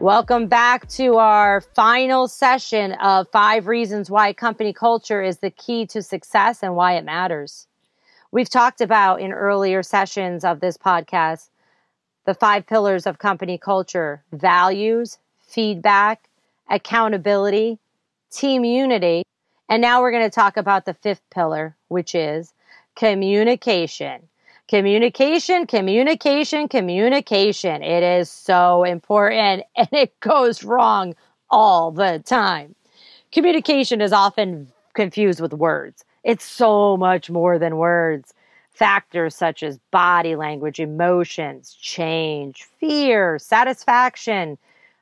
Welcome back to our final session of five reasons why company culture is the key to success and why it matters. We've talked about in earlier sessions of this podcast the five pillars of company culture values, feedback, accountability, team unity. And now we're going to talk about the fifth pillar, which is communication. Communication, communication, communication. It is so important and it goes wrong all the time. Communication is often confused with words. It's so much more than words. Factors such as body language, emotions, change, fear, satisfaction,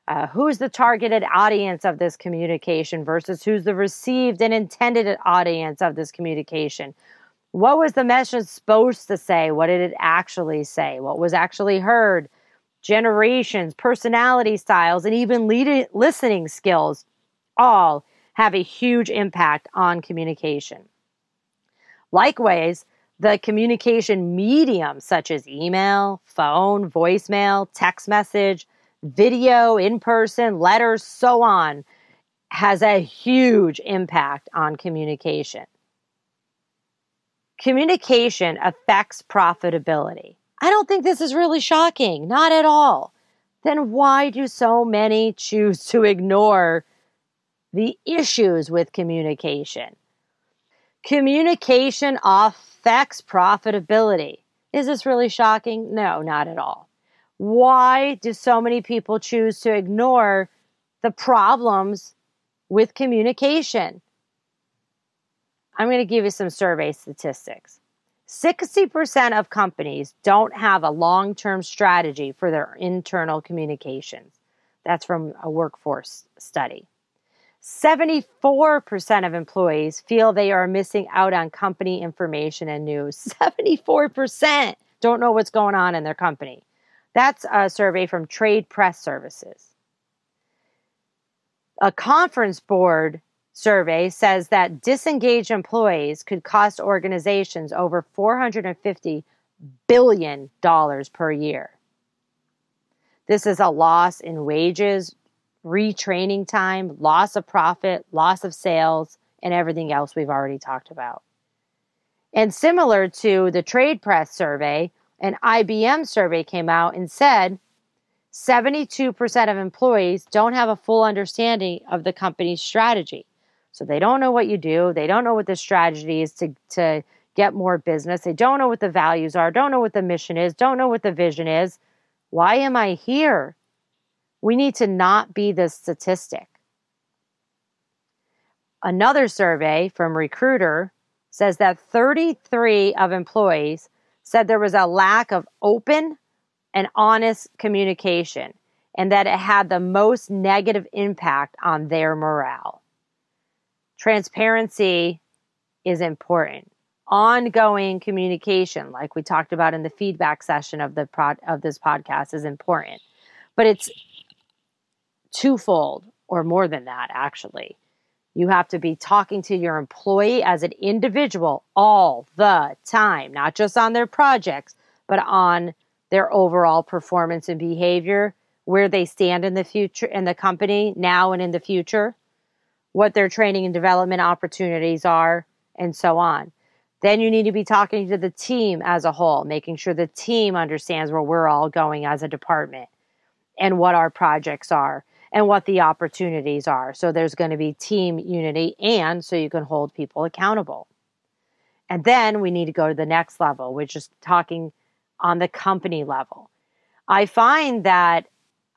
uh, who's the targeted audience of this communication versus who's the received and intended audience of this communication what was the message supposed to say? What did it actually say? What was actually heard? Generations, personality styles, and even lead- listening skills all have a huge impact on communication. Likewise, the communication medium, such as email, phone, voicemail, text message, video, in person, letters, so on, has a huge impact on communication. Communication affects profitability. I don't think this is really shocking, not at all. Then why do so many choose to ignore the issues with communication? Communication affects profitability. Is this really shocking? No, not at all. Why do so many people choose to ignore the problems with communication? I'm going to give you some survey statistics. 60% of companies don't have a long term strategy for their internal communications. That's from a workforce study. 74% of employees feel they are missing out on company information and news. 74% don't know what's going on in their company. That's a survey from Trade Press Services. A conference board survey says that disengaged employees could cost organizations over $450 billion per year. This is a loss in wages, retraining time, loss of profit, loss of sales, and everything else we've already talked about. And similar to the trade press survey, an IBM survey came out and said 72% of employees don't have a full understanding of the company's strategy. So they don't know what you do. They don't know what the strategy is to, to get more business. They don't know what the values are, don't know what the mission is, don't know what the vision is. Why am I here? We need to not be the statistic. Another survey from Recruiter says that 33 of employees said there was a lack of open and honest communication and that it had the most negative impact on their morale. Transparency is important. Ongoing communication, like we talked about in the feedback session of the prod, of this podcast, is important. But it's twofold or more than that, actually. You have to be talking to your employee as an individual all the time, not just on their projects, but on their overall performance and behavior, where they stand in the future, in the company now and in the future what their training and development opportunities are, and so on. Then you need to be talking to the team as a whole, making sure the team understands where we're all going as a department and what our projects are and what the opportunities are. So there's going to be team unity and so you can hold people accountable. And then we need to go to the next level, which is talking on the company level. I find that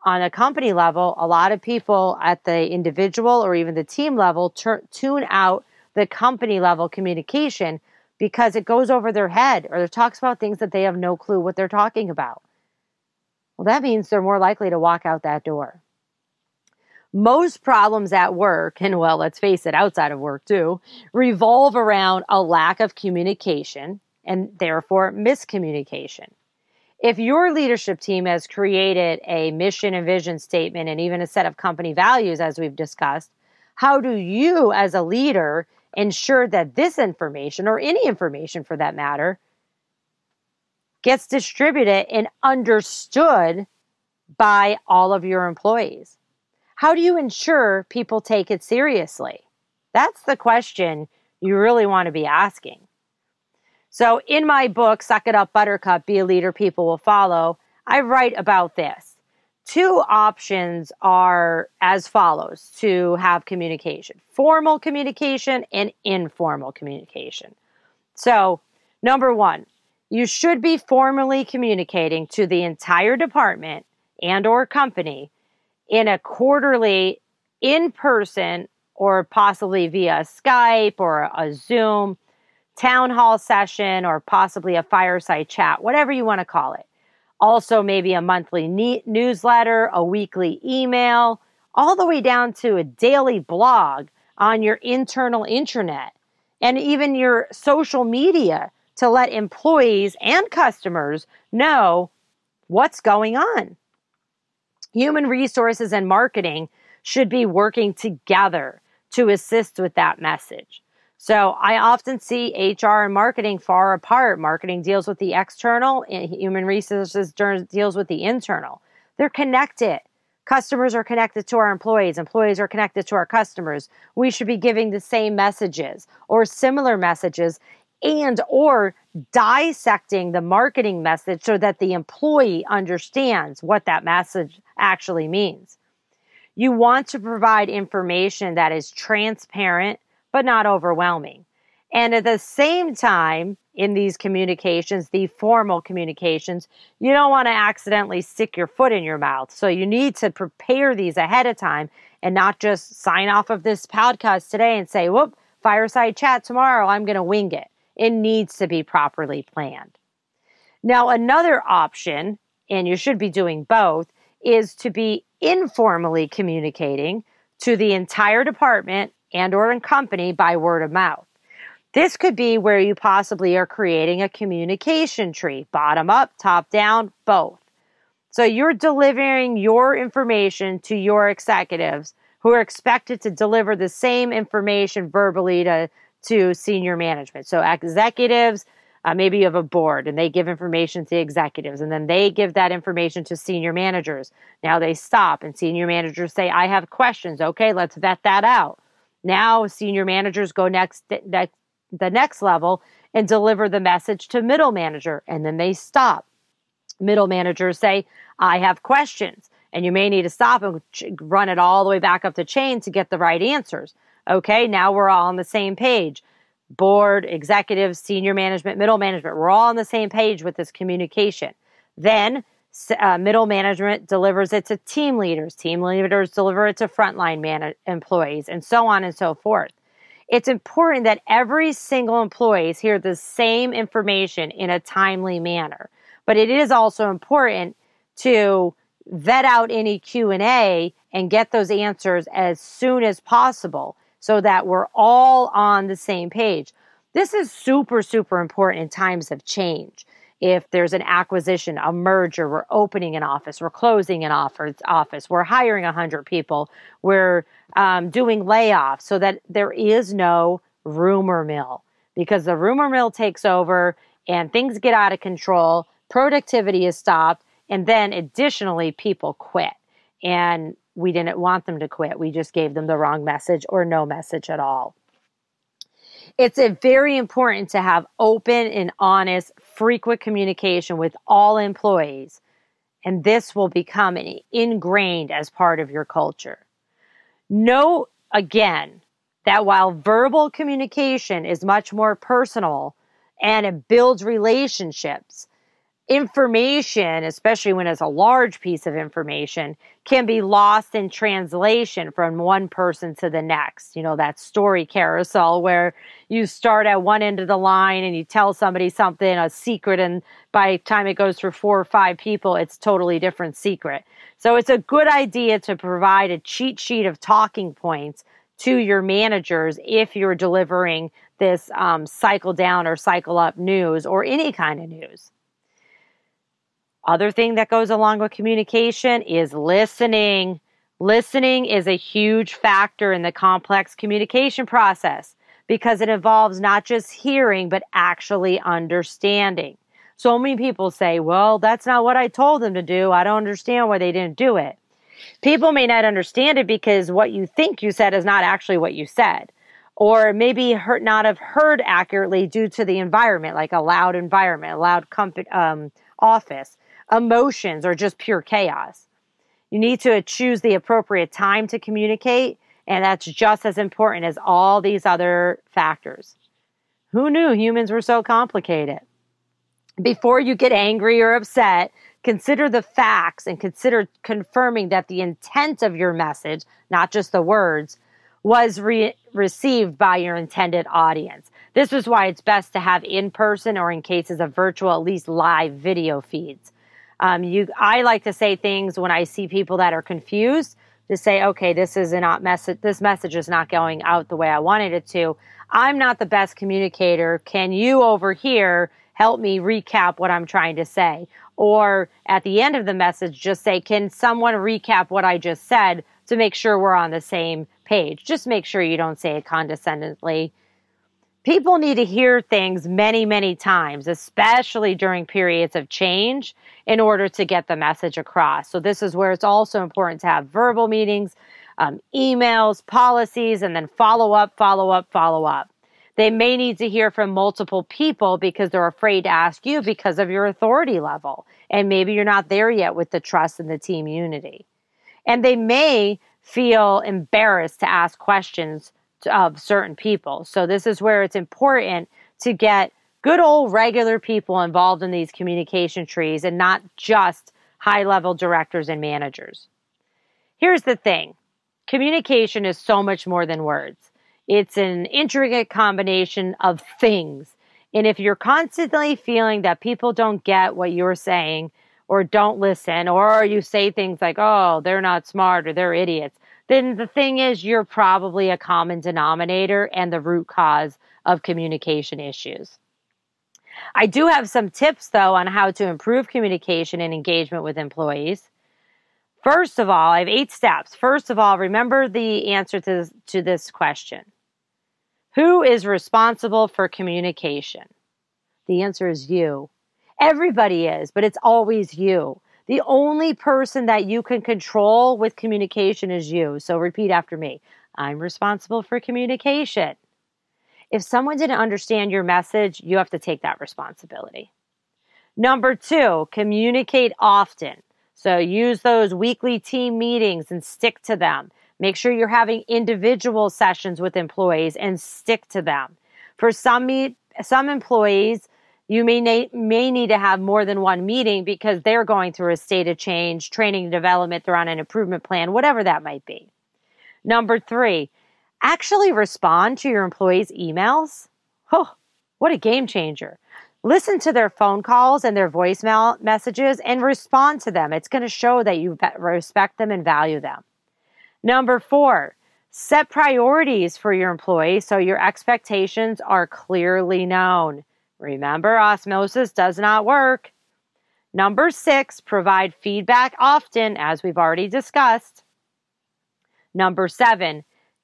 on a company level, a lot of people at the individual or even the team level tune out the company level communication because it goes over their head or it talks about things that they have no clue what they're talking about. Well, that means they're more likely to walk out that door. Most problems at work, and well, let's face it, outside of work too, revolve around a lack of communication and therefore miscommunication. If your leadership team has created a mission and vision statement and even a set of company values, as we've discussed, how do you, as a leader, ensure that this information, or any information for that matter, gets distributed and understood by all of your employees? How do you ensure people take it seriously? That's the question you really want to be asking. So, in my book, Suck It Up, Buttercup Be a Leader People Will Follow, I write about this. Two options are as follows to have communication formal communication and informal communication. So, number one, you should be formally communicating to the entire department and or company in a quarterly in person or possibly via Skype or a Zoom town hall session or possibly a fireside chat, whatever you want to call it. Also, maybe a monthly ne- newsletter, a weekly email, all the way down to a daily blog on your internal intranet and even your social media to let employees and customers know what's going on. Human resources and marketing should be working together to assist with that message. So I often see HR and marketing far apart. Marketing deals with the external, and human resources deals with the internal. They're connected. Customers are connected to our employees. Employees are connected to our customers. We should be giving the same messages or similar messages and or dissecting the marketing message so that the employee understands what that message actually means. You want to provide information that is transparent but not overwhelming. And at the same time, in these communications, the formal communications, you don't want to accidentally stick your foot in your mouth. So you need to prepare these ahead of time and not just sign off of this podcast today and say, whoop, fireside chat tomorrow, I'm going to wing it. It needs to be properly planned. Now, another option, and you should be doing both, is to be informally communicating to the entire department and or in company by word of mouth. This could be where you possibly are creating a communication tree, bottom up, top down, both. So you're delivering your information to your executives who are expected to deliver the same information verbally to to senior management. So executives, uh, maybe you have a board and they give information to the executives and then they give that information to senior managers. Now they stop and senior managers say, I have questions. Okay, let's vet that out. Now senior managers go next, the next level and deliver the message to middle manager and then they stop. Middle managers say, I have questions. And you may need to stop and run it all the way back up the chain to get the right answers. Okay, now we're all on the same page. Board, executives, senior management, middle management, we're all on the same page with this communication. Then uh, middle management delivers it to team leaders, team leaders deliver it to frontline man- employees, and so on and so forth. It's important that every single employee hear the same information in a timely manner. But it is also important to vet out any Q&A and get those answers as soon as possible so that we're all on the same page. This is super, super important in times of change. If there's an acquisition, a merger, we're opening an office, we're closing an office, we're hiring 100 people, we're um, doing layoffs so that there is no rumor mill because the rumor mill takes over and things get out of control, productivity is stopped, and then additionally, people quit. And we didn't want them to quit. We just gave them the wrong message or no message at all. It's very important to have open and honest, frequent communication with all employees, and this will become ingrained as part of your culture. Note again that while verbal communication is much more personal and it builds relationships, information, especially when it's a large piece of information, can be lost in translation from one person to the next. You know, that story carousel where you start at one end of the line and you tell somebody something, a secret, and by the time it goes through four or five people, it's totally different secret. So it's a good idea to provide a cheat sheet of talking points to your managers if you're delivering this um, cycle down or cycle up news or any kind of news. Other thing that goes along with communication is listening. Listening is a huge factor in the complex communication process because it involves not just hearing, but actually understanding. So many people say, well, that's not what I told them to do. I don't understand why they didn't do it. People may not understand it because what you think you said is not actually what you said. Or maybe heard, not have heard accurately due to the environment, like a loud environment, a loud comp- um, office emotions or just pure chaos. You need to choose the appropriate time to communicate, and that's just as important as all these other factors. Who knew humans were so complicated? Before you get angry or upset, consider the facts and consider confirming that the intent of your message, not just the words, was re- received by your intended audience. This is why it's best to have in person or in cases of virtual, at least live video feeds. Um, you, I like to say things when I see people that are confused to say, okay, this is not message. This message is not going out the way I wanted it to. I'm not the best communicator. Can you over here help me recap what I'm trying to say? Or at the end of the message, just say, can someone recap what I just said to make sure we're on the same page? Just make sure you don't say it condescendingly people need to hear things many, many times, especially during periods of change, in order to get the message across. So, this is where it's also important to have verbal meetings, um, emails, policies, and then follow up, follow up, follow up. They may need to hear from multiple people because they're afraid to ask you because of your authority level. And maybe you're not there yet with the trust and the team unity. And they may feel embarrassed to ask questions of certain people. So this is where it's important to get good old regular people involved in these communication trees and not just high level directors and managers. Here's the thing communication is so much more than words, it's an intricate combination of things. And if you're constantly feeling that people don't get what you're saying or don't listen, or you say things like, oh, they're not smart or they're idiots, then the thing is you're probably a common denominator and the root cause of communication issues. I do have some tips though on how to improve communication and engagement with employees. First of all, I have eight steps. First of all, remember the answer to this, to this question. Who is responsible for communication? The answer is you. Everybody is, but it's always you. The only person that you can control with communication is you. So repeat after me I'm responsible for communication. If someone didn't understand your message, you have to take that responsibility. Number two, communicate often. So use those weekly team meetings and stick to them. Make sure you're having individual sessions with employees and stick to them. For some some employees, you may, na- may need to have more than one meeting because they're going through a state of change, training development, they're on an improvement plan, whatever that might be. Number three, actually respond to your employees' emails. Oh, what a game changer. Listen to their phone calls and their voicemail messages and respond to them. It's going to show that you respect them and value them. Number four, set priorities for your employees so your expectations are clearly known. Remember, osmosis does not work. Number six, provide feedback often, as we've already discussed. Number seven,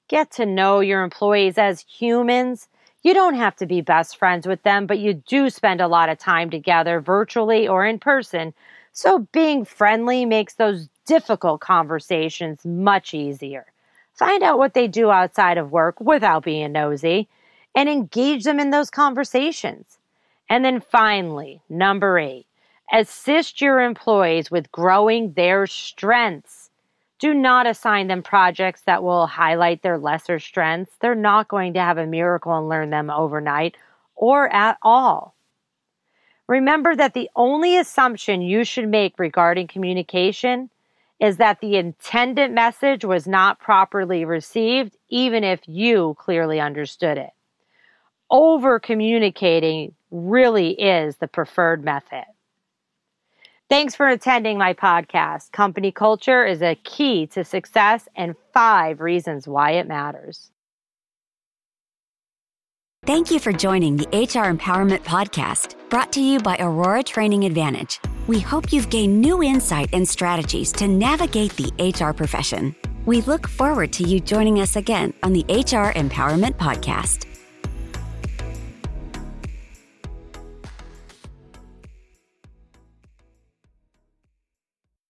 get to know your employees as humans. You don't have to be best friends with them, but you do spend a lot of time together, virtually or in person. So being friendly makes those difficult conversations much easier. Find out what they do outside of work without being nosy and engage them in those conversations. And then finally, number eight, assist your employees with growing their strengths. Do not assign them projects that will highlight their lesser strengths. They're not going to have a miracle and learn them overnight or at all. Remember that the only assumption you should make regarding communication is that the intended message was not properly received, even if you clearly understood it. Over communicating really is the preferred method. Thanks for attending my podcast. Company culture is a key to success and five reasons why it matters. Thank you for joining the HR Empowerment Podcast, brought to you by Aurora Training Advantage. We hope you've gained new insight and strategies to navigate the HR profession. We look forward to you joining us again on the HR Empowerment Podcast.